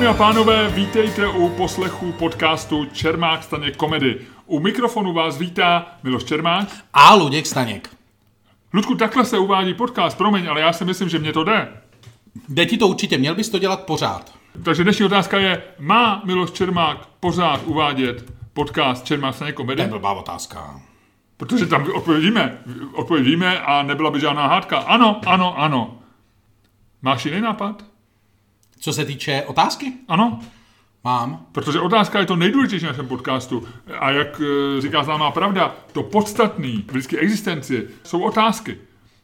Dámy a pánové, vítejte u poslechu podcastu Čermák Staněk komedy. U mikrofonu vás vítá Miloš Čermák. A Luděk Staněk. Ludku, takhle se uvádí podcast, promiň, ale já si myslím, že mě to jde. Jde ti to určitě, měl bys to dělat pořád. Takže dnešní otázka je, má Miloš Čermák pořád uvádět podcast Čermák Staněk To je komedy? blbá otázka. Protože tam. Odpověď víme a nebyla by žádná hádka. Ano, ano, ano. Máš jiný nápad? Co se týče otázky? Ano. Mám. Protože otázka je to nejdůležitější v našem podcastu. A jak eh, říká známá pravda, to podstatný v lidské existenci jsou otázky.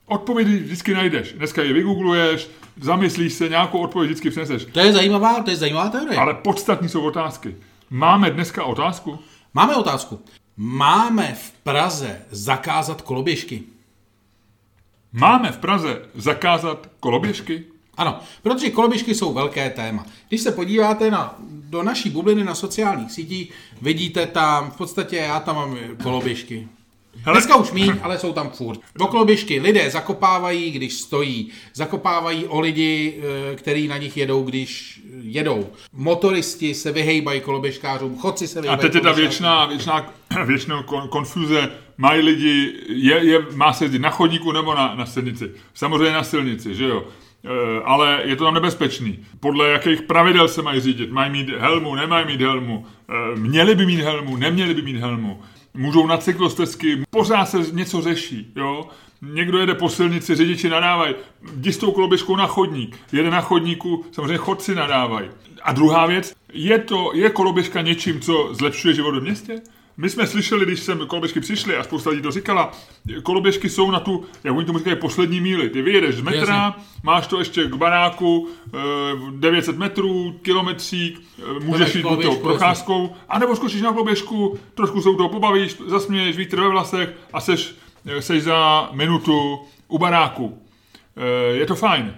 Odpovědi vždycky najdeš. Dneska je vygoogluješ, zamyslíš se, nějakou odpověď vždycky přineseš. To je zajímavá, to je zajímavá teorie. Ale podstatný jsou otázky. Máme dneska otázku? Máme otázku. Máme v Praze zakázat koloběžky? Máme v Praze zakázat koloběžky? Ano, protože koloběžky jsou velké téma. Když se podíváte na, do naší bubliny na sociálních sítích, vidíte tam, v podstatě já tam mám koloběžky. Hele- Dneska už míň, ale jsou tam furt. Do koloběžky lidé zakopávají, když stojí. Zakopávají o lidi, eh, který na nich jedou, když jedou. Motoristi se vyhejbají koloběžkářům, chodci se A vyhejbají teď je ta věčná, věčná, kon, konfuze. Mají lidi, je, je, má se jezdit na chodníku nebo na, na silnici? Samozřejmě na silnici, že jo? E, ale je to tam nebezpečný. Podle jakých pravidel se mají řídit? Mají mít helmu, nemají mít helmu? E, měli by mít helmu, neměli by mít helmu? Můžou na cyklostezky, pořád se něco řeší, jo? Někdo jede po silnici, řidiči nadávají, jdi s tou koloběžkou na chodník, jede na chodníku, samozřejmě chodci nadávají. A druhá věc, je, to, je koloběžka něčím, co zlepšuje život ve městě? My jsme slyšeli, když sem koloběžky přišly a spousta lidí to říkala, koloběžky jsou na tu, jak oni tomu říkají, poslední míli. Ty vyjedeš z metra, máš to ještě k baráku, eh, 900 metrů, kilometřík, eh, můžeš jít toho koloběžku, procházkou, anebo skočíš na koloběžku, trošku se u toho pobavíš, zasměješ vítr ve vlasech a seš, eh, seš za minutu u baráku. Eh, Je to fajn.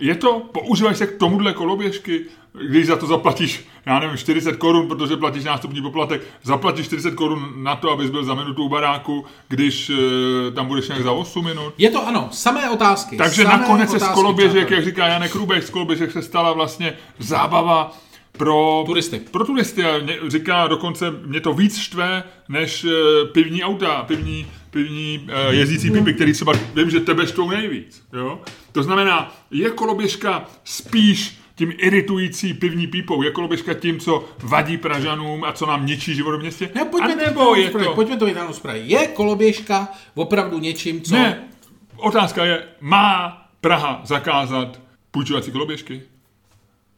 Je to, používají se k tomuhle koloběžky, když za to zaplatíš, já nevím, 40 korun, protože platíš nástupní poplatek, zaplatíš 40 korun na to, abys byl za minutu u baráku, když eh, tam budeš nějak za 8 minut. Je to ano, samé otázky. Takže samé nakonec se z otázky, koloběžek, přátelé. jak říká Janek Rubeš, z koloběžek se stala vlastně zábava pro Turisty. Pro turisty. A mě, říká dokonce, mě to víc štve, než eh, pivní auta, pivní, pivní uh, jezdící pipy, který třeba vím, že tebe štvou nejvíc. Jo? To znamená, je koloběžka spíš tím iritující pivní pípou, je koloběžka tím, co vadí Pražanům a co nám ničí život v městě? Ne, pojďme, a to nebo je vytáhnout z to... Pojďme to vytáhnout z. Je koloběžka opravdu něčím, co... Ne, otázka je, má Praha zakázat půjčovací koloběžky?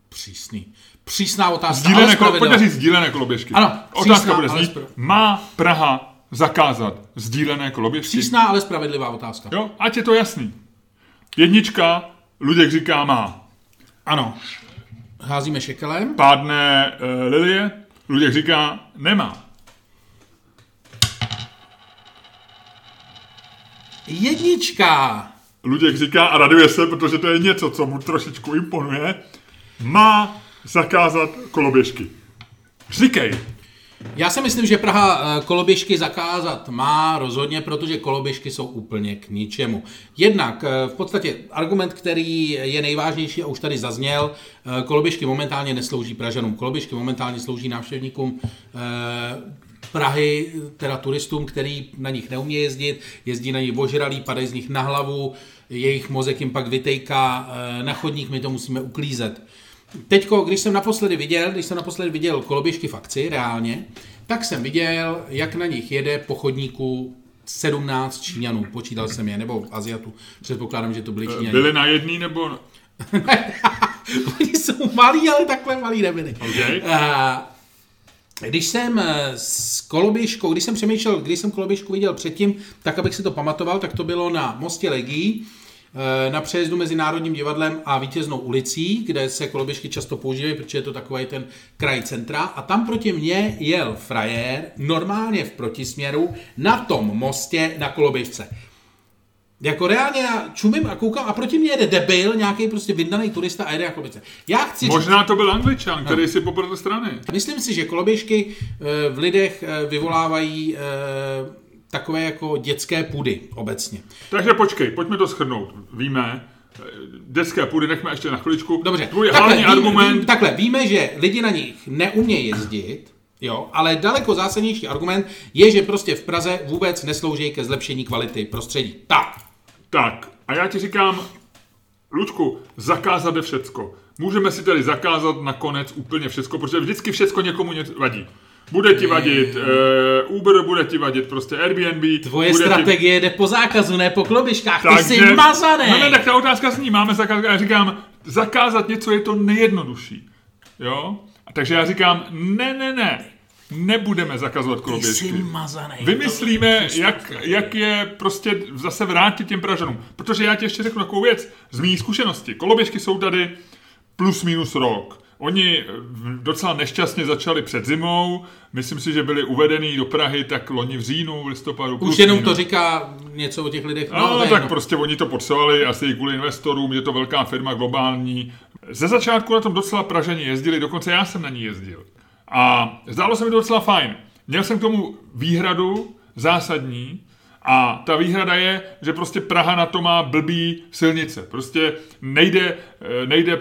Přísný. Přísná otázka, Sdílené, kolo, pojďme říct sdílené koloběžky. Ano, Otázka přísná, bude ale znít, má Praha zakázat sdílené koloběžky? Přísná, ale spravedlivá otázka. Jo, ať je to jasný. Jednička, Luděk říká má. Ano. Házíme šekelem. Pádné e, lilie, Luděk říká nemá. Jednička. Luděk říká a raduje se, protože to je něco, co mu trošičku imponuje, má zakázat koloběžky. Říkej. Já si myslím, že Praha eh, koloběžky zakázat má rozhodně, protože koloběžky jsou úplně k ničemu. Jednak eh, v podstatě argument, který je nejvážnější a už tady zazněl, eh, koloběžky momentálně neslouží Pražanům, koloběžky momentálně slouží návštěvníkům Prahy, teda turistům, který na nich neumí jezdit, jezdí na nich ožralí, padají z nich na hlavu, jejich mozek jim pak vytejká na chodník, my to musíme uklízet. Teďko, když jsem naposledy viděl, když jsem naposledy viděl koloběžky v akci, reálně, tak jsem viděl, jak na nich jede po chodníku 17 Číňanů, počítal jsem je, nebo Aziatů, předpokládám, že to byli Číňani. Byli na jedný nebo... Oni jsou malí, ale takhle malí nebyli. Okay. A Když jsem eh, s koloběžkou, když jsem přemýšlel, když jsem koloběžku viděl předtím, tak abych si to pamatoval, tak to bylo na Mostě Legí, eh, na přejezdu mezi Národním divadlem a Vítěznou ulicí, kde se koloběžky často používají, protože je to takový ten kraj centra. A tam proti mně jel frajer, normálně v protisměru, na tom mostě na koloběžce. Jako reálně já čumím a koukám a proti mě jede debil, nějaký prostě vyndaný turista a jede na koloběžce. Já chci říct, Možná to byl Angličan, který si poprdl strany. Myslím si, že koloběžky eh, v lidech eh, vyvolávají eh, takové jako dětské půdy obecně. Takže počkej, pojďme to schrnout. Víme, deska půdy nechme ještě na chviličku. Dobře, Tvůj takhle, hlavní vím, argument... Vím, takhle, víme, že lidi na nich neumějí jezdit, jo, ale daleko zásadnější argument je, že prostě v Praze vůbec neslouží ke zlepšení kvality prostředí. Tak. Tak, a já ti říkám, Lučku, zakázat je všecko. Můžeme si tady zakázat nakonec úplně všecko, protože vždycky všecko někomu něco vadí. Bude ti vadit uh, Uber, bude ti vadit prostě Airbnb. Tvoje bude strategie jde po zákazu, ne po klobiškách. Ty Takže- jsi mazaný. No ne, tak ta otázka zní, máme zakázat, já říkám, zakázat něco je to nejjednodušší. Jo? A takže já říkám, ne, ne, ne, nebudeme zakazovat Ty koloběžky. Vymyslíme, jak, jak je prostě zase vrátit těm Pražanům. Protože já ti ještě řeknu takovou věc. Z mý zkušenosti. Koloběžky jsou tady plus minus rok. Oni eh, docela nešťastně začali před zimou. Myslím si, že byli uvedený do Prahy tak loni v říjnu, v listopadu. Už jenom to říká něco o těch lidech. No, no tak prostě oni to potřebovali, asi i kvůli investorům, je to velká firma globální. Ze začátku na tom docela Pražani jezdili, dokonce já jsem na ní jezdil. A zdálo se mi to docela fajn. Měl jsem k tomu výhradu zásadní, a ta výhrada je, že prostě Praha na to má blbý silnice. Prostě nejde, eh, nejde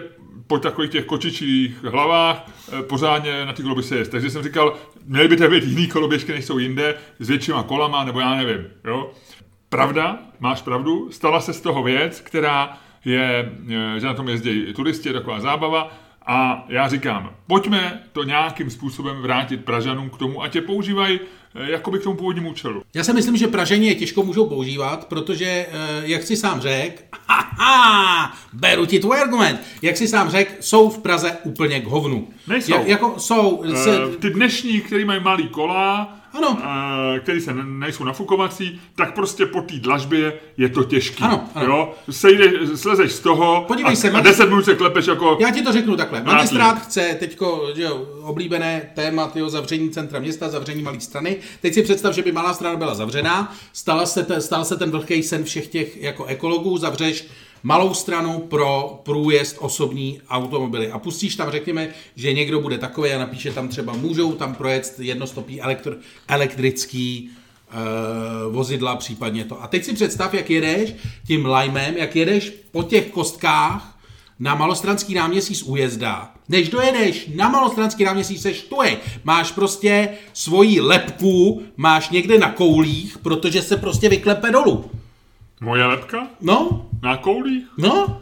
po takových těch kočičích hlavách eh, pořádně na ty koloby se jest. Takže jsem říkal, měli by to být jiný koloběžky, než jsou jinde, s většíma kolama, nebo já nevím. Jo? Pravda, máš pravdu, stala se z toho věc, která je, eh, že na tom jezdí turisti, je taková zábava, a já říkám, pojďme to nějakým způsobem vrátit Pražanům k tomu, ať je používají jakoby k tomu původnímu účelu. Já si myslím, že Praženi je těžko můžou používat, protože, eh, jak si sám řek, haha, beru ti tvůj argument, jak si sám řek, jsou v Praze úplně k hovnu. Nejsou. Jak, jako jsou, se, Eh, Ty dnešní, který mají malý kola, Ano. který se ne- nejsou nafukovací, tak prostě po té dlažbě je to těžký. Ano, ano. Jo? Sejde, slezeš z toho Podívej a, se, a magi- 10 minut se klepeš jako... Já ti to řeknu takhle. Magistrát chce teďko, že jo, oblíbené téma tyho zavření centra města, zavření malé strany. Teď si představ, že by malá strana byla zavřená, stala se te, stal se ten vlhký sen všech těch jako ekologů, zavřeš malou stranu pro průjezd osobní automobily. A pustíš tam, řekněme, že někdo bude takový a napíše tam třeba, můžou tam projet jednostopí elektro, elektrický uh, vozidla, případně to. A teď si představ, jak jedeš tím lajmem, jak jedeš po těch kostkách na Malostranský náměstí z újezda. Než dojedeš na Malostranský náměstí, seš tuj. Máš prostě svoji lepku, máš někde na koulích, protože se prostě vyklepe dolů. Moje lepka? No, Na koulích? no.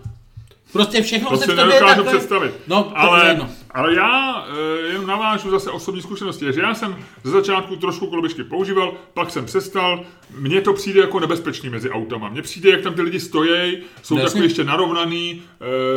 Prostě všechno To se si v tobě nedokážu takhle... představit. No, to je ale, jedno. Ale já e, jenom navážu zase osobní zkušenosti. že já jsem ze začátku trošku koloběžky používal, pak jsem přestal. Mně to přijde jako nebezpečný mezi autama. Mně přijde, jak tam ty lidi stojí, jsou No, takový jasně. ještě narovnaný,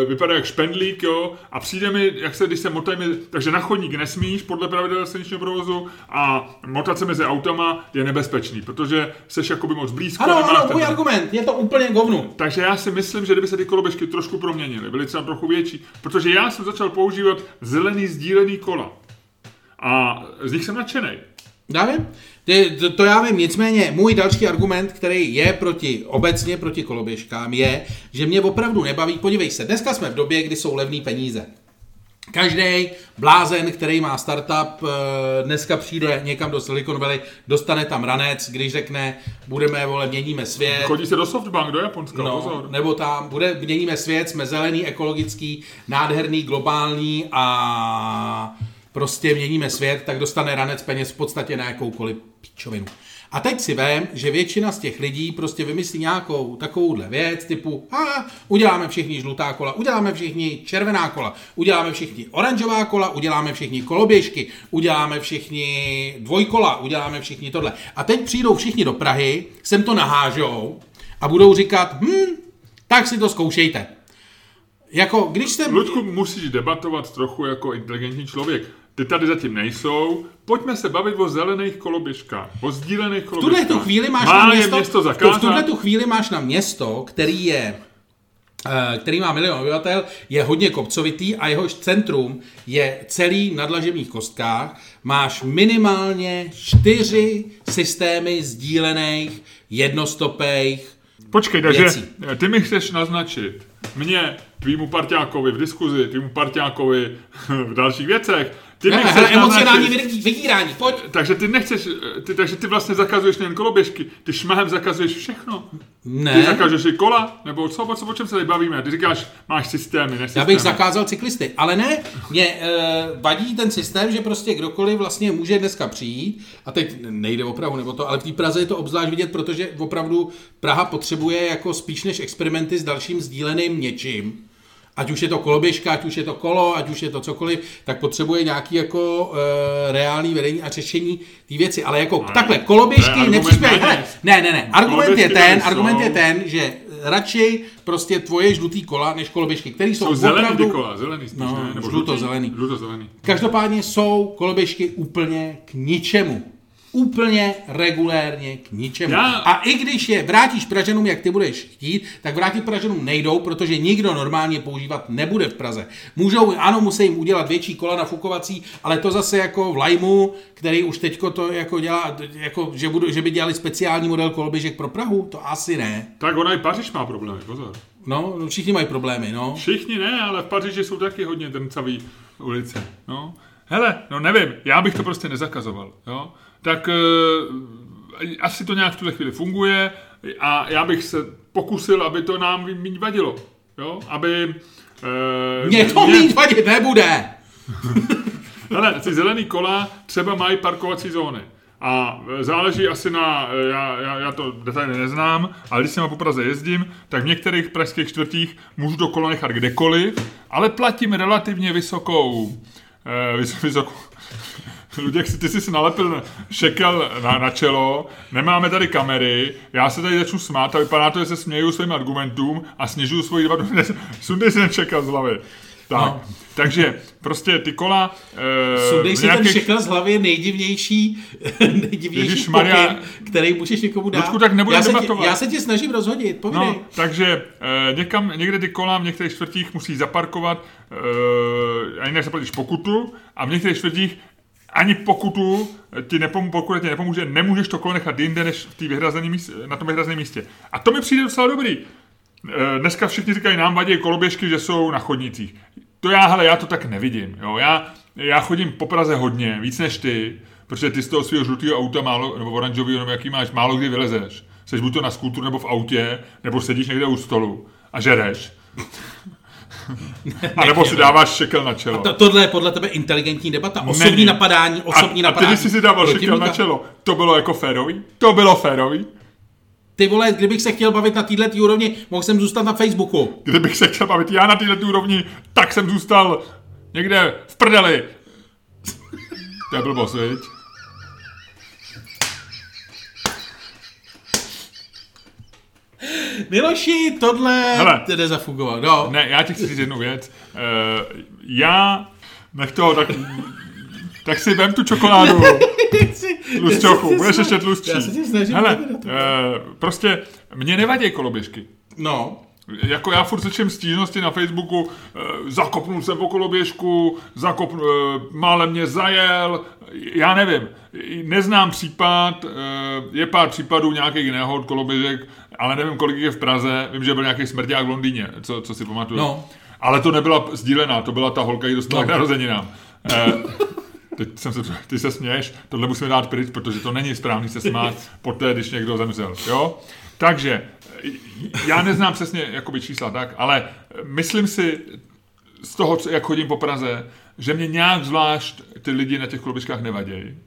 e, vypadá jak špendlík, jo. A přijde mi, jak se, když se motají, mezi- takže na chodník nesmíš podle pravidel silničního provozu a motat se mezi autama je nebezpečný, protože seš jakoby moc blízko. Ano, ano, ten- můj argument, je to úplně govnu. takže já si myslím, že kdyby se ty koloběžky trošku proměnily, byly třeba trochu větší, protože já jsem začal používat zelený sdílený kola. A z nich jsem nadšený. Já vím. To, to já vím, nicméně můj další argument, který je proti, obecně proti koloběžkám, je, že mě opravdu nebaví, podívej se, dneska jsme v době, kdy jsou levné peníze. Každý blázen, který má startup, eh, dneska přijde někam do Silicon Valley, dostane tam ranec, když řekne, budeme, vole, měníme svět. Chodí se do Softbank, do Japonska, No, pozor. nebo tam bude, měníme svět, jsme zelený, ekologický, nádherný, globální a prostě měníme svět, tak dostane ranec peněz v podstatě na jakoukoliv píčovinu. A teď si vem, že většina z těch lidí prostě vymyslí nějakou takovouhle věc, typu a uděláme všichni žlutá kola, uděláme všichni červená kola, uděláme všichni oranžová kola, uděláme všichni koloběžky, uděláme všichni dvojkola, uděláme všichni tohle. A teď přijdou všichni do Prahy, sem to nahážou a budou říkat, hm, tak si to zkoušejte. Jako, když jsem... Ludku, musíš debatovat trochu jako inteligentní člověk. Ty tady zatím nejsou. Pojďme se bavit o zelených koloběžkách, o sdílených V koloběžkách. tuhle tu chvíli máš Má na město, město v zakázat? tuhle tu chvíli máš na město, který je eh, který má milion obyvatel, je hodně kopcovitý a jehož centrum je celý na dlažebních kostkách. Máš minimálně čtyři systémy sdílených, jednostopejch. Počkej, takže věcí. ty mi chceš naznačit, mně, tvýmu parťákovi v diskuzi, tvýmu parťákovi v dalších věcech, ty Ne, nechceš hele, emocionální vydí- vydírání, pojď. Takže ty nechceš, ty, takže ty vlastně zakazuješ nejen koloběžky, ty šmahem zakazuješ všechno. Ty Ne, zakazuješ i kola, nebo co, o, co, o čem se tady bavíme? Ty říkáš, máš systémy, ne já systémy. bych zakázal cyklisty, ale ne, mě e, vadí ten systém, že prostě kdokoliv vlastně může dneska přijít, a teď nejde o Prahu nebo to, ale v té Praze je to obzvlášť vidět, protože opravdu Praha potřebuje jako spíš než experimenty s dalším sdíleným něčím, ať už je to koloběžka, ať už je to kolo, ať už je to cokoliv, tak potřebuje nějaký jako e, reálný vedení a řešení té věci. Ale jako Ne, takhle, koloběžky argument nepřispějí. nic. Ne, ne, ne. Argument je ten, tady argument je ten, že radši prostě tvoje žlutý kola než koloběžky, které jsou, Jsou zelený opravdu... kola, zelený spíš, No, ne? Nebo žluto-zelený. Žluto-zelený. Každopádně jsou koloběžky úplně k ničemu. Úplně regulérně k ničemu. Já- A i když je vrátíš Pražanům, jak ty budeš chtít, tak vrátit Pražanům nejdou, protože nikdo normálně používat nebude v Praze. Můžou, ano, musí jim udělat větší kola nafukovací, ale to zase jako v Lajmu, který už teďko to jako dělá, jako, že, budu, že by dělali speciální model koloběžek pro Prahu, to asi ne. Tak ona i Paříž má problémy, pozor. No, všichni mají problémy, no. Všichni ne, ale v Paříži jsou taky hodně drncavý ulice. No. Hele, no nevím, já bych to prostě nezakazoval. Jo? Tak e, asi to nějak v tuhle chvíli funguje a já bych se pokusil, aby to nám méně vadilo. Jo? Aby... E, Mně to mít vadit nebude. Hele, ty zelený kola třeba mají parkovací zóny. A e, záleží asi na, já, já, já to detailně neznám, ale když se po Praze jezdím, tak v některých pražských čtvrtích můžu to kolo nechat kdekoliv, ale platím relativně vysokou, eh, vys, vysokou, Luděk, ty jsi si nalepil šekel na, na čelo, nemáme tady kamery, já se tady začnu smát a vypadá to, že se směju svým argumentům a snižuju svoji debatu. Sundej si ten šekel z hlavy. Tak, No. no. takže prostě ty kola... eh, Sundej si ten nějakých- šekl z hlavy je nejdivnější, nejdivnější Ježišmarja. pokyn, který můžeš někomu dát. Luďku, tak já, se tě, já se tě snažím rozhodit, povídej. No, takže eh, někam, někde ty kola v některých čtvrtích musí zaparkovat eh, a jinak zaplatíš pokutu a v některých čtvrtích ani pokutu ti nepom, pokud ti nepomůže, nemůžeš to kolo nechat jinde, než v místě, na tom vyhrazeném místě. A to mi přijde docela dobrý. Eh, Dneska všichni říkají, nám vadí koloběžky, že jsou na chodnících. To já, hele, já to tak nevidím. Jo. Já, já chodím po Praze hodně, víc než ty, protože ty z toho svého žlutého auta málo, nebo oranžového, nebo jaký máš, málo kdy vylezeš. Seš buď to na skútru, nebo v autě, nebo sedíš někde u stolu a žereš. a nebo si dáváš šekel na čelo. To, tohle je podle tebe inteligentní debata, osobní Není. napadání, osobní a, a napadání. ty, když jsi si dával šekel na čelo, to bylo jako férový? To bylo férový? Ty vole, kdybych se chtěl bavit na této úrovni, mohl jsem zůstat na Facebooku. Kdybych se chtěl bavit já na této úrovni, tak jsem zůstal někde v prdeli. To je blbost, viď? Miloši, tohle Hele. jde zafungovat. No. Ne, já ti chci říct jednu věc. Uh, já, nech toho, tak, tak si vem tu čokoládu. Tlusťochu, budeš ještě tlustší. Já se snažím Hele, uh, prostě mě nevadí koloběžky. No. Jako já furt slyším stížnosti na Facebooku, eh, zakopnul jsem po koloběžku, zakopnul, eh, málem mě zajel, já nevím, neznám případ, eh, je pár případů nějakých nehod koloběžek, ale nevím, kolik je v Praze, vím, že byl nějaký smrťák v Londýně, co, co si pamatuju. No. Ale to nebyla sdílená, to byla ta holka, ji dostala No. k narozeninám. Eh, Teď jsem se, ty se směješ, tohle musíme dát pryč, protože to není správný se smát poté, když někdo zemřel, jo? Takže, já neznám přesně jakoby čísla tak, ale myslím si z toho, jak chodím po Praze, že mě nějak zvlášť ty lidi na těch koloběžkách nevadějí.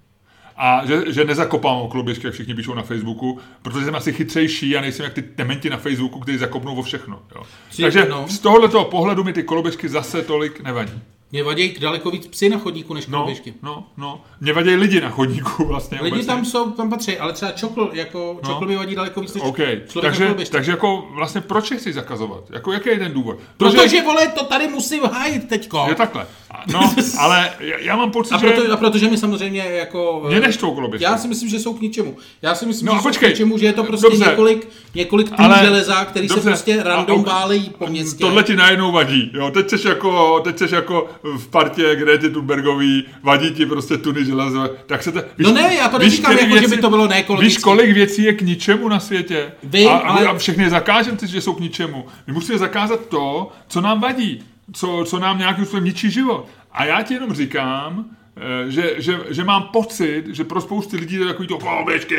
A že, že nezakopám o koloběžky, jak všichni píšou na Facebooku, protože jsem asi chytřejší a nejsem jak ty tementi na Facebooku, kteří zakopnou o všechno. Jo. Či- Takže no. z tohoto pohledu mi ty koloběžky zase tolik nevadí. Mě vadí daleko víc psy na chodníku než No, koloběžky. no, no. Mě vadí lidi na chodníku vlastně. Lidi obecně. tam jsou, tam patří, ale třeba čokl, jako No. čokl mi vadí daleko víc než OK, člověk na takže, koloběžce. takže jako vlastně proč je chci zakazovat? Jako jaký je ten důvod? Protože, vole, to tady musím hájit teďko. Je takhle. No, ale já, já mám pocit, A, že... proto, a protože mi samozřejmě jako... Mě neštvou koloběžky. Já si myslím, že jsou k ničemu. Já si myslím, No že jsou počkej. k ničemu, že je to prostě Dobře. několik, několik tun Ale- železa, který se dobře. prostě A- random a- válejí po městě. Tohle ti najednou vadí. Jo? Teď, jsi jako, teď jsi jako v partě Grety Thunbergový, vadí ti prostě tuny železo. Tak se to, víš, No ne, já to neříkám jako, že by to bylo neekologický. Víš, kolik věcí je k ničemu na světě? Vím, a, ale- a všechny zakážeme, že jsou k ničemu. My musíme zakázat to, co nám vadí, co, co nám nějakým způsobem ničí život. A já ti jenom říkám, eh, že, že, že mám pocit, že pro spousty lidí to je takový to koloběžky.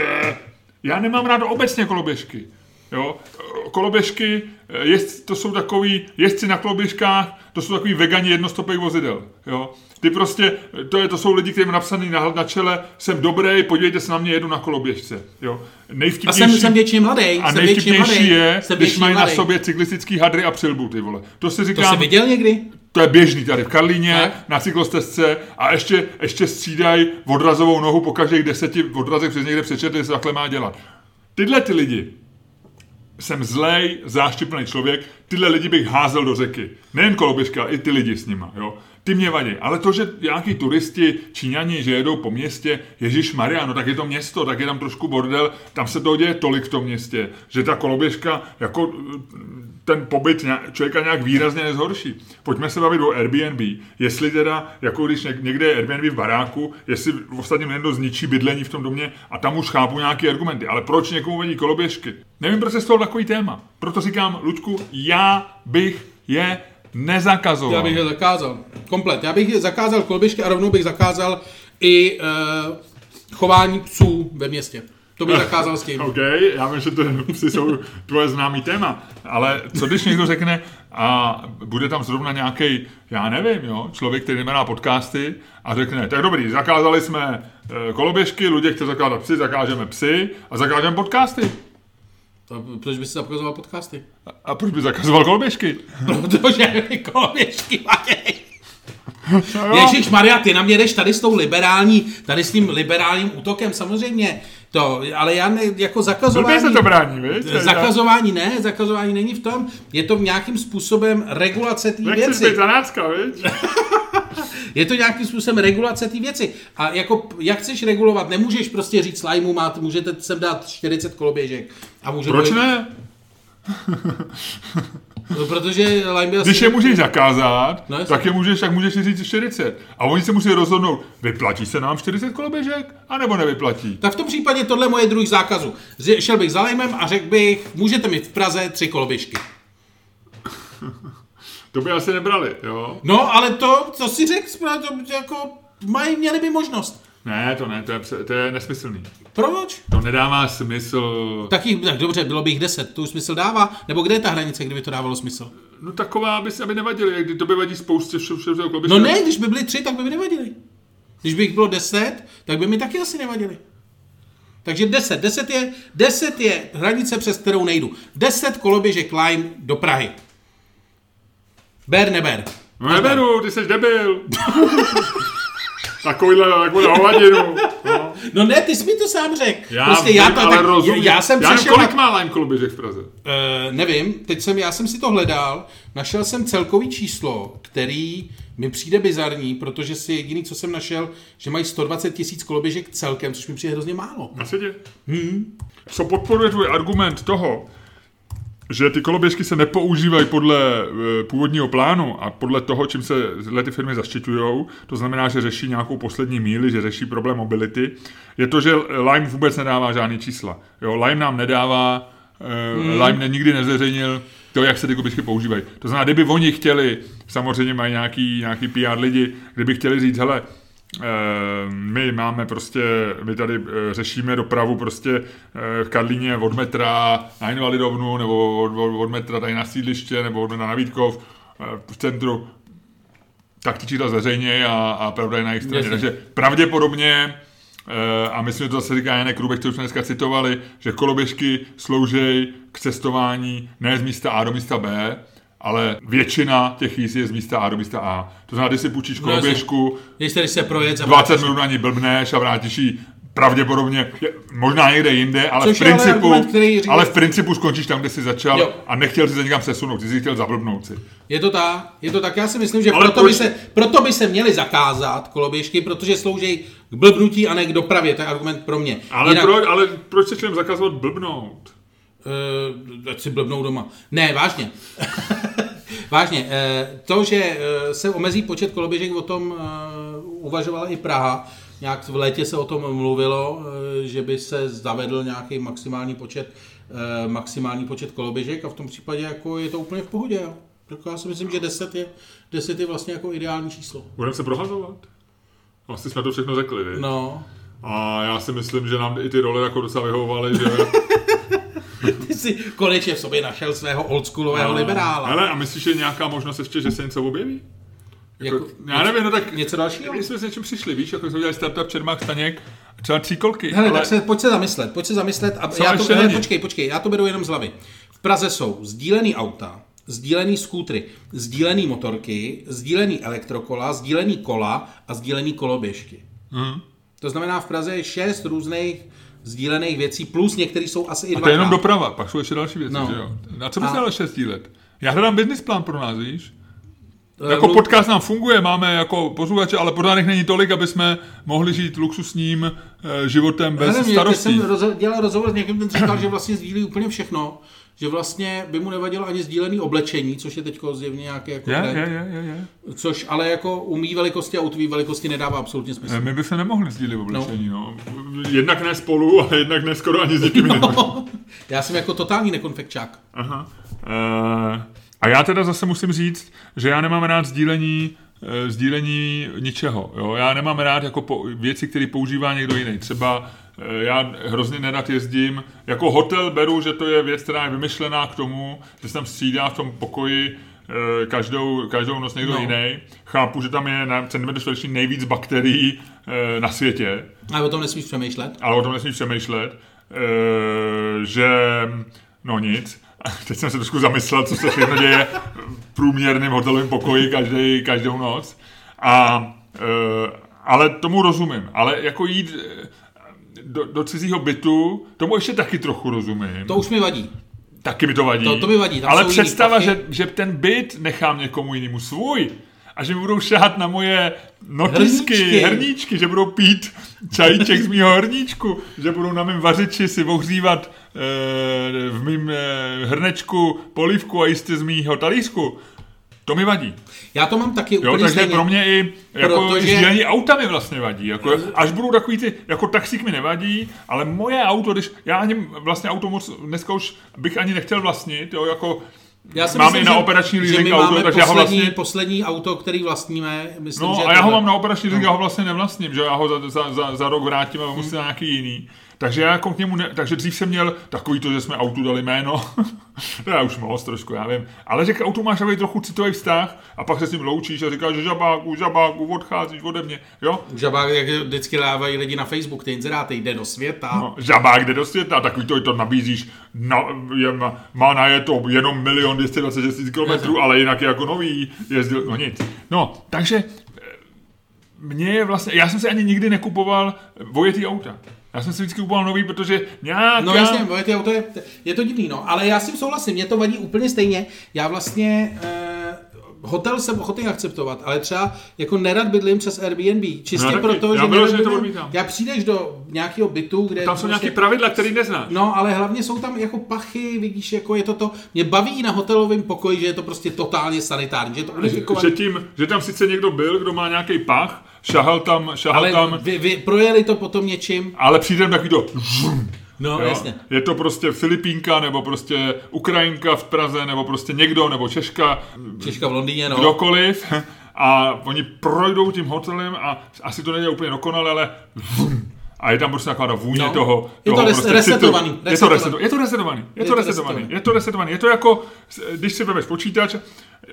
Já nemám rád obecně koloběžky. Jo? Koloběžky, eh, jest, to jsou takový jezdci na koloběžkách, to jsou takový vegani jednostopek vozidel. Jo? Ty prostě, to, je, to jsou lidi, kteří napsaný na, na čele, jsem dobrý, podívejte se na mě, jedu na koloběžce. Jo? Nejvtipnější, a jsem, jsem většině mladý. A nejvtipnější je, když mají mladej. na sobě cyklistický hadry a přilbu, ty vole. To si říkám... To jsi viděl někdy? To je běžný tady v Karlíně, tak? na cyklostezce a ještě, ještě střídají odrazovou nohu po každých deseti odrazech přes někde přečetli, se takhle má dělat. Tyhle ty lidi, jsem zlej, záštěplný člověk, tyhle lidi bych házel do řeky. Nejen koloběžka, ale i ty lidi s nima. Jo? Ty mě vadí. Ale to, že nějaký turisti, Číňani, že jedou po městě, Ježíš Maria, no tak je to město, tak je tam trošku bordel, tam se to děje tolik v tom městě, že ta koloběžka, jako ten pobyt člověka nějak výrazně nezhorší. Pojďme se bavit o Airbnb. Jestli teda, jako když někde je Airbnb v baráku, jestli v ostatním někdo zničí bydlení v tom domě a tam už chápu nějaké argumenty. Ale proč někomu vadí koloběžky? Nevím, proč je z toho takový téma. Proto říkám, Luďku, já bych je nezakazoval. Já bych je zakázal. Komplet. Já bych je zakázal kolběžky a rovnou bych zakázal i uh, chování psů ve městě. To bych zakázal s tím. OK, já vím, že to psy jsou tvoje známý téma, ale co když někdo řekne a bude tam zrovna nějaký, já nevím, jo, člověk, který nemá podcasty a řekne, tak dobrý, zakázali jsme eh, koloběžky, lidé chtějí zakázat psy, zakážeme psy a zakážeme podcasty. To, proč by si zakazoval podcasty? A, a proč by zakazoval koloběžky? Protože koloběžky matěj. Ježíš Maria, ty na mě jdeš tady s tou liberální, tady s tím liberálním útokem, samozřejmě. To, ale já ne, jako zakazování... se to brání, víš? Zakazování ne, zakazování není v tom. Je to nějakým způsobem regulace té věci. Nechci být zanácka, je to nějakým způsobem regulace té věci. A jako, jak chceš regulovat? Nemůžeš prostě říct slajmu, máte, můžete sem dát 40 koloběžek. A může Proč být... ne? No, protože Lime Když je můžeš zakázat, no, tak je můžeš, tak můžeš říct 40. A oni se musí rozhodnout, vyplatí se nám 40 koloběžek, anebo nevyplatí. Tak v tom případě tohle moje druhý zákazu. Šel bych za Limem a řekl bych, můžete mít v Praze tři koloběžky. to by asi nebrali, jo? No, ale to, co si řekl, to jako mají, měli by možnost. Ne, to ne, to je, to je nesmyslný. Proč? To nedává smysl. Tak, jich, tak dobře, bylo by jich deset, to už smysl dává? Nebo kde je ta hranice, kdyby to dávalo smysl? No taková, aby, aby nevadili, kdy to by vadí spoustě všeho, všeho, No ne, když by byly tři, tak by mi nevadili. Když by jich bylo deset, tak by mi taky asi nevadili. Takže deset, deset je, deset je hranice, přes kterou nejdu. Deset koloběžek Lime do Prahy. Ber, neber. No neberu, ty jsi debil. takovýhle, takovýhle hovadinu. No. no ne, ty jsi mi to sám řekl. Já, prostě já, to, tak, rozumím. já jsem já nevím, kolik má Lime koloběžek v Praze? Uh, nevím, teď jsem, já jsem si to hledal, našel jsem celkový číslo, který mi přijde bizarní, protože si jediný, co jsem našel, že mají 120 tisíc koloběžek celkem, což mi přijde hrozně málo. Na světě? Hmm. Co podporuje tvůj argument toho, že ty koloběžky se nepoužívají podle e, původního plánu a podle toho, čím se ty firmy zaštiťují, to znamená, že řeší nějakou poslední míli, že řeší problém mobility, je to, že Lime vůbec nedává žádný čísla. Jo, Lime nám nedává, hmm. Lime nikdy nezveřejnil to, jak se ty koloběžky používají. To znamená, kdyby oni chtěli, samozřejmě mají nějaký, nějaký PR lidi, kdyby chtěli říct, hele, my máme prostě, my tady eh, řešíme dopravu prostě eh, v Karlíně od metra na Invalidovnu, nebo od, od, od metra tady na sídliště, nebo od na Vítkov v centru, tak ty čísla zveřejně a, a pravda je na jejich straně. Takže pravděpodobně a myslím, že to zase říká Janek Rubek, už jsme dneska citovali, že koloběžky slouží k cestování ne z místa A do místa B, ale většina těch jízd je z místa A do místa A. To znamená, když si půjčíš no, koloběžku, no, se projet, 20 minut na ní blbneš a vrátíš ji pravděpodobně, možná někde jinde, ale v principu, ale, argument, ale v principu skončíš tam, kde jsi začal jo. a nechtěl si se někam přesunout, ty jsi chtěl zablbnout si. Je to tak, je to tak, já si myslím, že proto, proč... by se, proto by se měly zakázat koloběžky, protože slouží k blbnutí a ne k dopravě, to je argument pro mě. Ale, Jinak... proč, ale proč se zakázat blbnout? Uh, ať si blbnou doma. Ne, vážně. Vážně. Uh, to, že uh, se omezí počet koloběžek, o tom uh, uvažovala i Praha. Nějak v létě se o tom mluvilo, že by se zavedl nějaký maximální počet, maximální počet koloběžek a v tom případě jako je to úplně v pohodě. Jo. Tak já si myslím, že 10 je, 10 je vlastně jako ideální číslo. Budeme se prohazovat? Vlastně jsme to všechno řekli, viď? No. A já si myslím, že nám i ty role jako docela vyhovovaly, že... Jsi konečně v sobě našel svého oldschoolového liberála. Ale a myslíš, že je nějaká možnost ještě, že se něco objeví? Jako, Jako- já nevím, no tak... Něco dalšího? My jsme s něčím přišli, víš, jako jsme udělali startup Čermák Staněk, třeba tříkolky, Hele, ale tak se, pojď se zamyslet, pojď se zamyslet. A Co já to, hele, není? počkej, počkej, já to beru jenom z hlavy. V Praze jsou sdílený auta, sdílený skútry, sdílený motorky, sdílený elektrokola, sdílený kola a sdílený koloběžky. Mhm. To znamená, v Praze je šest různých sdílených věcí, plus některé jsou asi i a dva. to je jenom doprava, pak jsou ještě další věci, No. že jo? A co bys A- ale šest let? Já hledám business plán pro nás, víš? Jako podcast nám funguje, máme jako posluchače, ale pořád není tolik, aby jsme mohli žít luxusním eh, životem bez teď starostí. jsem rozo- dělal rozhovor s někým, ten říkal, že vlastně sdílí úplně všechno, že vlastně by mu nevadilo ani sdílený oblečení, což je teď zjevně nějaký jako Je, trend, je, je, je, je. což ale jako u mý velikosti a u tvý velikosti nedává absolutně smysl. Eh, My bychom nemohli sdílit oblečení, no. Jednak ne spolu, a jednak ne skoro ani s někým jiným. No, já jsem jako totální nekonfekčák. Aha. Uh, a já teda zase musím říct, že já nemám rád sdílení eh, sdílení ničeho. Jo? Já nemám rád jako po, věci, které používá někdo jiný. Třeba eh, já hrozně nerad jezdím. Jako hotel beru, že to je věc, která je vymyšlená k tomu, že se tam střídá v tom pokoji eh, každou, každou noc někdo No. jiný. Chápu, že tam je na centimetr čtvereční nejvíc bakterií na světě Ale o tom nesmíš přemýšlet. ale o tom nesmíš přemýšlet, že no nic. Teď jsem se trošku zamyslel, co se všechno děje v průměrném hotelovém pokoji každý, každou noc. A, e, ale tomu rozumím. Ale jako jít eh, do, do cizího bytu, tomu ještě taky trochu rozumím. To už mi vadí. Taky mi to vadí. To- to mi vadí, tam Ale představa, že, že ten byt nechám někomu jinému svůj a že mi budou šahat na moje notisky, Hrníčky. herníčky, herníčky že budou pít čajíček z mýho hrníčku, že budou na mém vařiči si ohřívat e, v mým e, hrnečku polívku a jistě z mýho talířku. To mi vadí. Já to mám taky Jo, úplně takže stejně. pro mě i jako Protože- auta mi vlastně vadí. Jako, až budou takový ty, jako taxík mi nevadí, ale moje auto, když já ani vlastně auto moc dneska už bych ani nechtěl vlastnit, jo, jako Já si mám myslím, i na operační že leasing auto, takže já ho poslední, vlastně... poslední auto, který vlastníme. Myslím, No že a já ho tohle- mám na operační leasing, já ho vlastně nevlastním, že já ho za, za, za, za rok vrátím a musím na nějaký jiný. Takže já jako k němu, ne, takže dřív jsem měl takový to, že jsme autu dali jméno, to je už moc trošku, já vím, ale že k autu máš takový trochu citový vztah a pak se s ním loučíš a říkáš, že žabáku, žabáku, odcházíš ode mě, jo? Žabák, jak vždycky dávají lidi na Facebook, ty inzeráty, jde do světa. No, žabák jde do světa, takový to, to nabízíš, na, je, má na je to jenom milion 226 tisíc kilometrů, ale jinak je jako nový, jezdil, no nic. No, takže eh, mě je vlastně, já jsem si ani nikdy nekupoval vojetý auta. Já jsem si vždycky kupoval nový, protože nějaká... No jasně, moje ty auto je, je to divný, no. Ale já s tím souhlasím, mě to vadí úplně stejně. Já vlastně eh, hotel jsem ochotný akceptovat, ale třeba jako nerad bydlím přes Airbnb. Čistě No, proto, Já že vyloženě nerad to odmítám. já přijdeš do nějakého bytu, kde... Tam jsou prostě- nějaké pravidla, které neznáš. No, ale hlavně jsou tam jako pachy, vidíš, jako je to to. Mě baví na hotelovém pokoji, že je to prostě totálně sanitární, že je to Že, unifikované. že, tím, že tam sice někdo byl, kdo má nějaký pach, šahal tam, šahal Ale tam, vy, vy, projeli to potom něčím. ale přijde takový to, No, Jo? jasně. Je to prostě Filipínka, nebo prostě Ukrajinka v Praze, nebo prostě někdo, nebo Češka, Češka v Londýně, no. kdokoliv. A oni projdou tím hotelem a asi to nejde úplně dokonale, ale a je tam prostě taková ta vůně No. toho. Je to res- prostě resetovaný, citu. Je to resetovaný. Je to resetovaný. Je to to resetovaný. resetovaný. Je to resetovaný. Je to jako, když si vezmeš počítač,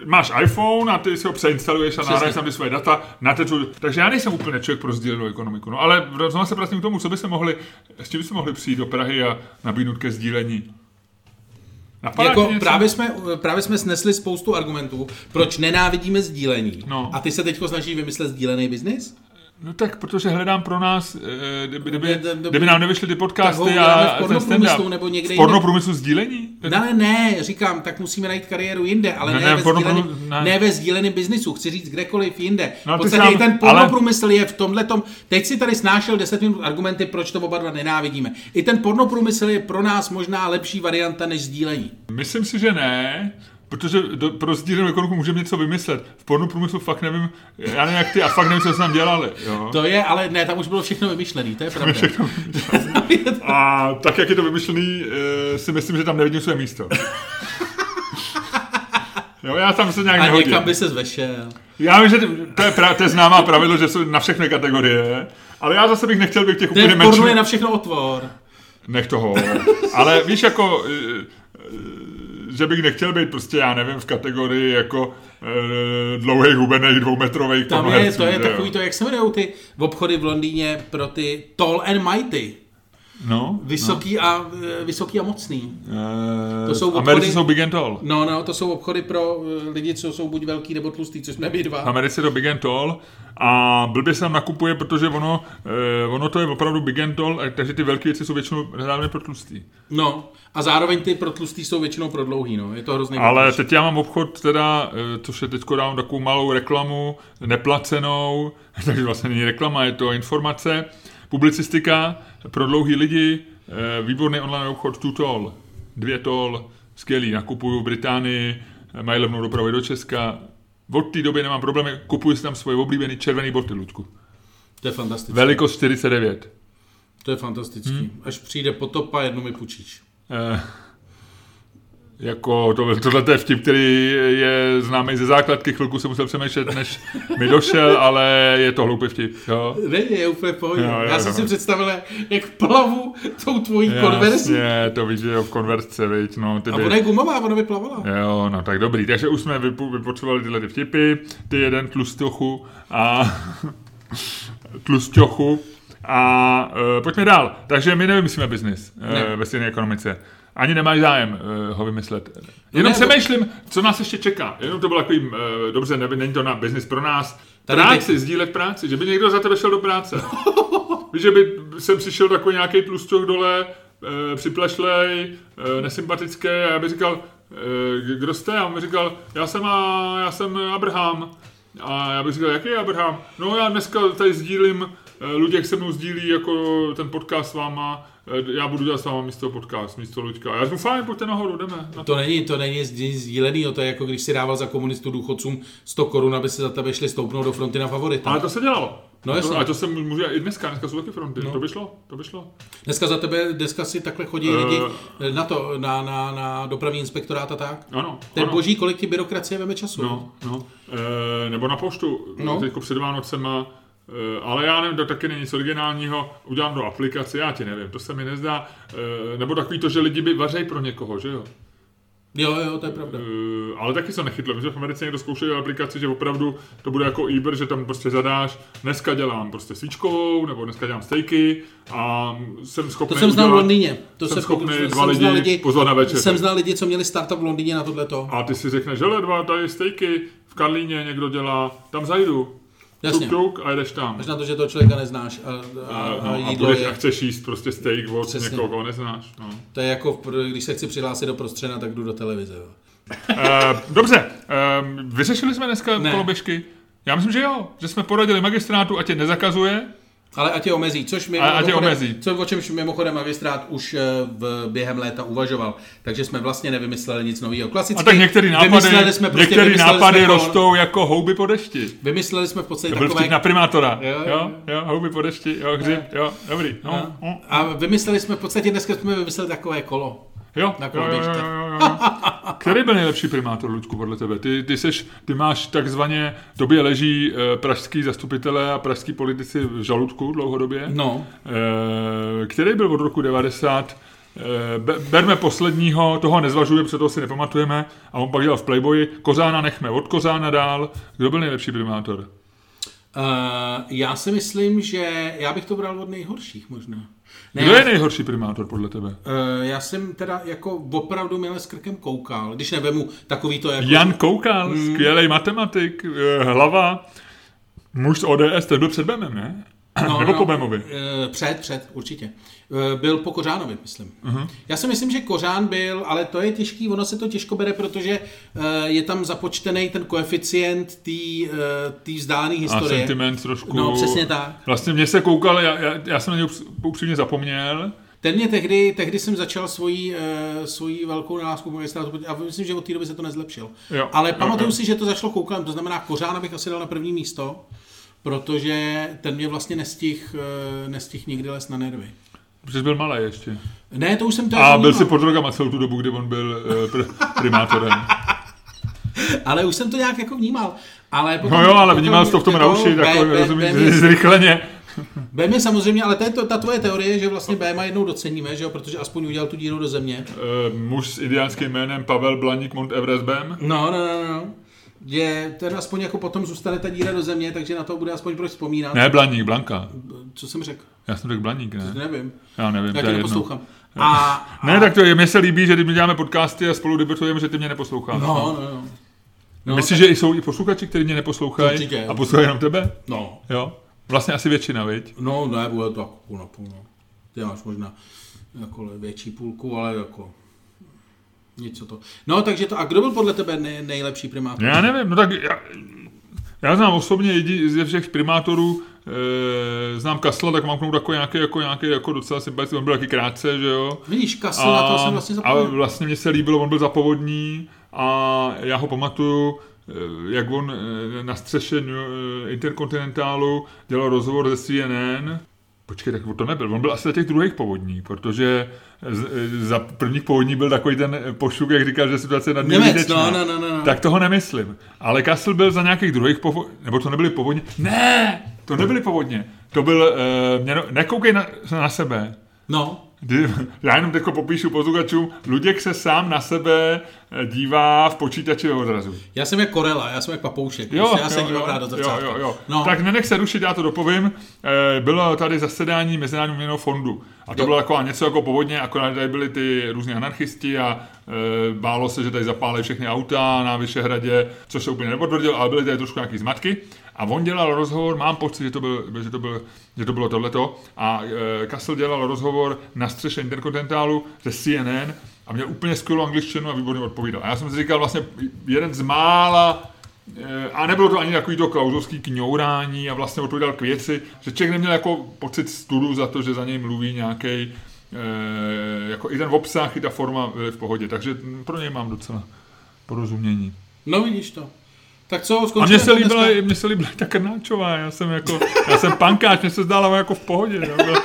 máš iPhone a ty si ho přeinstaluješ a nahraješ tam ty svoje data, na tu, takže já nejsem úplně člověk pro sdílenou ekonomiku. No ale znovu se vracím k tomu, co bychom mohli, s čím bychom mohli přijít do Prahy a nabídnout ke sdílení. Napadá Jako něco? právě, jsme, právě jsme snesli spoustu argumentů, proč nenávidíme sdílení. No. A ty se teď snažíš vymyslet sdílený biznis? No tak, protože hledám pro nás, eh, kdyby, kdyby, kdyby nám nevyšly ty podcasty v a ten pornoprůmyslu stand-up. nebo někde v pornoprůmyslu sdílení? Ne, ne, ne, říkám, tak musíme najít kariéru jinde, ale Ne, ne, ne, ve, sdíleném, ne. ne. ve sdíleném biznisu, chci říct kdekoliv jinde. No, v podstatě i ten ale- pornoprůmysl je v tomhle tom, teď si tady snášel 10 minut argumenty, proč to oba dva nenávidíme. I ten pornoprůmysl je pro nás možná lepší varianta než sdílení. Myslím si, že ne, protože do, pro sdílenou ekonomiku můžeme něco vymyslet. V pornoprůmyslu fakt nevím, já nevím jak ty, a fakt nevím, co jsme tam dělali. Jo? To je, ale ne, tam už bylo všechno vymyšlené, to je pravda. A tak, jak je to vymyšlený, eh, si myslím, že tam nevidím své místo. Jo, já tam se nějak A nehodím. někam by se zvešel. Já vím, že to je, pra, to je známá pravidlo, že jsou na všechny kategorie, ale já zase bych nechtěl být těch úplně menších. je na všechno otvor. Nech toho. Ale víš, jako, eh, eh, že bych nechtěl být prostě, já nevím, v kategorii jako e, dlouhých hubených dvoumetrových Tam je, pornoherců, to je že jo. takový to, jak se jmenují ty obchody v Londýně pro ty tall and mighty. No, Vysoký, a, eh, vysoký a mocný. no. To jsou v Americe obchody- jsou big and tall. No, no, to jsou obchody pro eh, lidi, co jsou buď velký nebo tlustý, což jsme my V dva. Americe to big and tall a blbě se tam nakupuje, protože ono, e, ono to je opravdu big and tall, takže ty velké věci jsou většinou hlavně pro tlustý. No, a zároveň ty pro tlustý jsou většinou pro dlouhý, no. Je to hrozný. Ale teď já mám obchod, teda, eh, což je teď dám takovou malou reklamu, neplacenou, takže vlastně není reklama, je to informace, publicistika pro dlouhý lidi, eh, výborný online obchod Tutol, dvě tol, skvělý, nakupuju v Británii, eh, mají levnou dopravu do Česka, od té doby nemám problémy, kupuji si tam svoje oblíbený červený boty, Ludku. To je fantastické. Velikost 49. To je fantastický. Hmm. Až přijde potopa, jednu mi půjčíš. Eh, jako to, tohle je vtip, který je známý ze základky, chvilku jsem musel přemýšlet, než mi došel, ale je to hloupý vtip. Jo? Není, je úplně v pohodě. Jo, jo, Já jsem jo. si představil, jak plavu tou tvojí konverzí. Jasně, to víš, že jo, v konverzce, viď, no, ty A by... ona je gumová, ona by plavala. Jo, no tak dobrý, takže už jsme vypo, vypotřebovali tyhle ty vtipy, ty jeden tlustochu a tlusťochu a uh, pojďme dál. Takže my nevymyslíme biznis Ne. uh, ve stejné ekonomice. Ani nemáš zájem uh, ho vymyslet. Jenom ne, přemýšlím, co nás ještě čeká. Jenom to bylo takový, uh, dobře, ne, není to na biznis pro nás. Tady práci, teď- sdílet práci, že by někdo za tebe šel do práce. Víš, že by sem přišel takový nějaký tlusťoch dole, e, připlešlej, e, nesympatický a já bych říkal, e, kdo jste? A on mi říkal, já jsem, a, já jsem Abraham. A já bych říkal, jaký je Abraham? No já dneska tady sdílím, e, Luděk se mnou sdílí jako ten podcast s váma, já budu dělat s váma místo podcast, místo Luďka. Já řeknu, fajn, pojďte nahoru, jdeme. Na to. To není, to není sdí- sdílený, to je jako když si dával za komunistů důchodcům 100 korun, aby se za tebe šli stoupnout do fronty na favorita. Ale to se dělalo. No A to, a to se může i dneska, dneska jsou taky fronty. No. To by šlo, to by šlo. Dneska za tebe, dneska si takhle chodí Eh. lidi na to, na, na, na dopravní inspektorát a tak. Ano, Ten ano. boží, kolik ti byrokracie veme času. No, no. E, nebo na poštu, No. no. teď před Vánocema, ale já nevím, to taky není nic originálního, udělám do aplikace, já ti nevím, to se mi nezdá. E, nebo takový to, že lidi by vařej pro někoho, že jo? jo, jo, to je pravda. E, ale taky se nechytlo, že v Americe někdo zkoušel aplikaci, že opravdu to bude jako Uber, že tam prostě zadáš, dneska dělám prostě svíčkovou, nebo dneska dělám stejky a jsem schopný To jsem znal v Londýně. To jsem se schopný jsem dva znal lidi pozvat na večeři. Jsem znal lidi, co měli startup v Londýně na tohleto. A ty si řekneš, hele, dva tady stejky, v Karlíně někdo dělá, tam zajdu. Jasně. Tuk, a jdeš tam. Až na to, že toho člověka neznáš a, a, A, a, no, a, jídlo budeš, je, a chceš jíst prostě steak od Přesně. někoho, koho neznáš. No. to je jako, když se chci přihlásit do prostřena, tak jdu do televize. Jo. Uh, dobře, uh, vyřešili jsme dneska Ne. koloběžky? Já myslím, že jo, že jsme poradili magistrátu, ať tě nezakazuje. Ale ať je omezí, což mi A- ať je mimochodem- omezí. Co, o čemž mimochodem magistrát už eh, v, během léta uvažoval. Takže jsme vlastně nevymysleli nic nového. Klasicky A tak některé nápady, jsme prostě, některé vymysleli nápady jsme rostou jako houby po dešti. Vymysleli jsme v podstatě To byl takové... na primátora. Jo, Jo, jo. houby po dešti, jo, hřib, jo, dobrý. No. A vymysleli jsme v podstatě, dneska jsme vymysleli takové kolo. Jo, Na jo, jo, jo, jo, jo. Který byl nejlepší primátor, Luďku, podle tebe? Ty, ty, seš, ty máš takzvaně, tobě leží eh, pražský zastupitelé a pražský politici v žaludku dlouhodobě. No, Eh, který byl od roku 90. Eh, be- berme posledního, toho nezvažujeme, protože toho si nepamatujeme, a on pak dělal v Playboyi. Kozána nechme od Kozána dál. Kdo byl nejlepší primátor? Uh, já si myslím, že já bych to bral od nejhorších možná. Ne, Kdo je nejhorší primátor podle tebe? Uh, já jsem teda jako opravdu měl s krkem koukal, když nevemu takový to jako... Jan Koukal, Hmm. skvělý matematik, eh, hlava, muž z ODS, ten byl před Bemem, ne? Nebo po Bemovi? eh, Před, před, určitě. Eh, Byl po Kořánovi, myslím. Uh-huh. Já si myslím, že Kořán byl, ale to je těžký, ono se to těžko bere, protože eh, je tam započtený ten koeficient té vzdálené A historie. sentiment trošku. No, přesně tak. Vlastně mě se koukal, já, já, já jsem na něj upřímně zapomněl. Ten mě tehdy, tehdy jsem začal svoji, uh, svoji velkou nalásku k magistrátu a myslím, že od té doby se to nezlepšil. Jo, Ale jo, pamatuju jo. si, že to začalo koukalem, to znamená Kořána bych asi dal na první místo, protože ten mě vlastně nestih, uh, nestih nikdy les na nervy. Protože jsi byl malý ještě. Ne, to už jsem to A byl vnímal. si pod drogama celou tu dobu, kdy on byl uh, pr- primátorem. ale už jsem to nějak jako vnímal. Ale potom, No jo, ale vnímal jsi to v tom rauši, takový, rozumíš, zrychleně. BM je samozřejmě, ale to je to, ta tvoje teorie, že vlastně BM jednou doceníme, že jo, protože aspoň udělal tu díru do země. Uh, muž s ideálským jménem Pavel Blaník Mount Everest BM. No, no, no, no. Je, ten aspoň jako potom zůstane ta díra do země, takže na to bude aspoň proč vzpomínat. Ne, Blaník, Blanka. Co jsem řekl? Já jsem řekl Blaník, ne? Nevím. Já nevím, Já to tě jedno. neposlouchám. A, Ne, tak to je, mně se líbí, že když my děláme podcasty a spolu debatujeme, že ty mě neposloucháš. no, no, no. No, Myslíš, že jsou i posluchači, kteří mě neposlouchají a poslouchají jenom tebe? No, Jo? Vlastně asi většina, viď? no, ne, bude to jako půl na půl, no. Ty máš možná jako větší půlku, ale jako něco to. No, takže to, a kdo byl podle tebe nej, nejlepší primátor? Já nevím, no tak já, já znám osobně jedi, ze všech primátorů, e, znám Kasla, tak mám k tomu takový nějaký, jako, nějaký jako docela sympatický, on byl taky krátce, že jo? Vidíš, Kasl, na to jsem vlastně a zapomněl. vlastně mně se líbilo, on byl zapovodní a já ho pamatuju, eh, jak on eh, na střeše Interkontinentálu dělal rozhovor ze CNN. Počkej, tak to nebyl. On byl asi za těch druhých povodní, protože eh, za prvních povodní byl takový ten pošuk, jak říkal, že situace je nadměrně no, no, no, no. Tak toho nemyslím. Ale Kassel byl za nějakých druhých povodní, nebo to nebyly povodně. Ne, to nebyly povodně. To byl, uh, mě, nekoukej na, na sebe. No, Kdy- Já jenom teď popíšu posluchačům, Luděk se sám na sebe eh, dívá v počítačovém odrazu. já jsem jak Korela, já jsem jak papoušek. Jo, já se jo, dívám jo, rád do jo, zrcátka. jo, jo. No, Tak nenech se rušit, já to dopovím. Eh, Bylo tady zasedání Mezinárodního měnového fondu. A to Jo. bylo taková něco jako povodně, akorát tady byli ty různí anarchisti a e, bálo se, že tady zapálí všechny auta na Vyšehradě, což se úplně nepotvrdil, ale byly tady trošku nějaký zmatky. A on dělal rozhovor, mám pocit, že to, byl, že to, byl, že to bylo tohleto, a e, Kassel dělal rozhovor na střeše Interkontinentálu ze CNN a měl úplně skvělou angličtinu a výborně odpovídal. A já jsem si říkal vlastně jeden z mála Eh, A nebylo to ani takový to klauzovský kňourání a vlastně odpovídal k věci, že člověk neměl jako pocit studu za to, že za něj mluví nějaký jako i ten obsah, i ta forma v pohodě. Takže pro něj mám docela porozumění. no vidíš to. Tak co, A mně se líbila, mně se líbila ta Krnáčová, já jsem jako, já jsem pankáč, mně se zdála jako v pohodě. jo. Byla,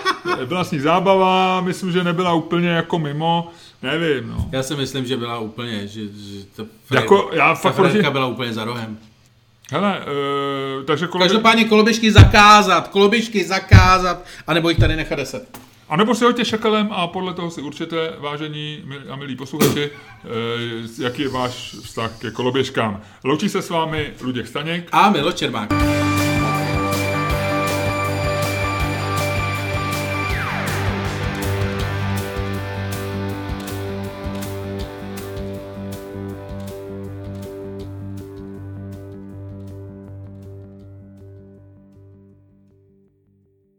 byla s ní zábava, myslím, že nebyla úplně jako mimo, nevím, no. Já si myslím, že byla úplně, že, že ta, Jako, já ta fakt proti, byla úplně za rohem. hele, uh, takže kolem, Každopádně koloběžky zakázat, koloběžky zakázat, anebo jich tady nechat deset. A nebo si hoďte šakalem a podle toho si určitě, vážení a milí posluchači, eh, jaký je váš vztah ke koloběžkám. Loučí se s vámi Luděk Staněk. A Milo Čermák.